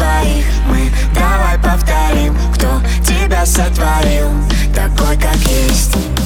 твоих. Мы давай повторим, кто тебя сотворил Такой, как есть.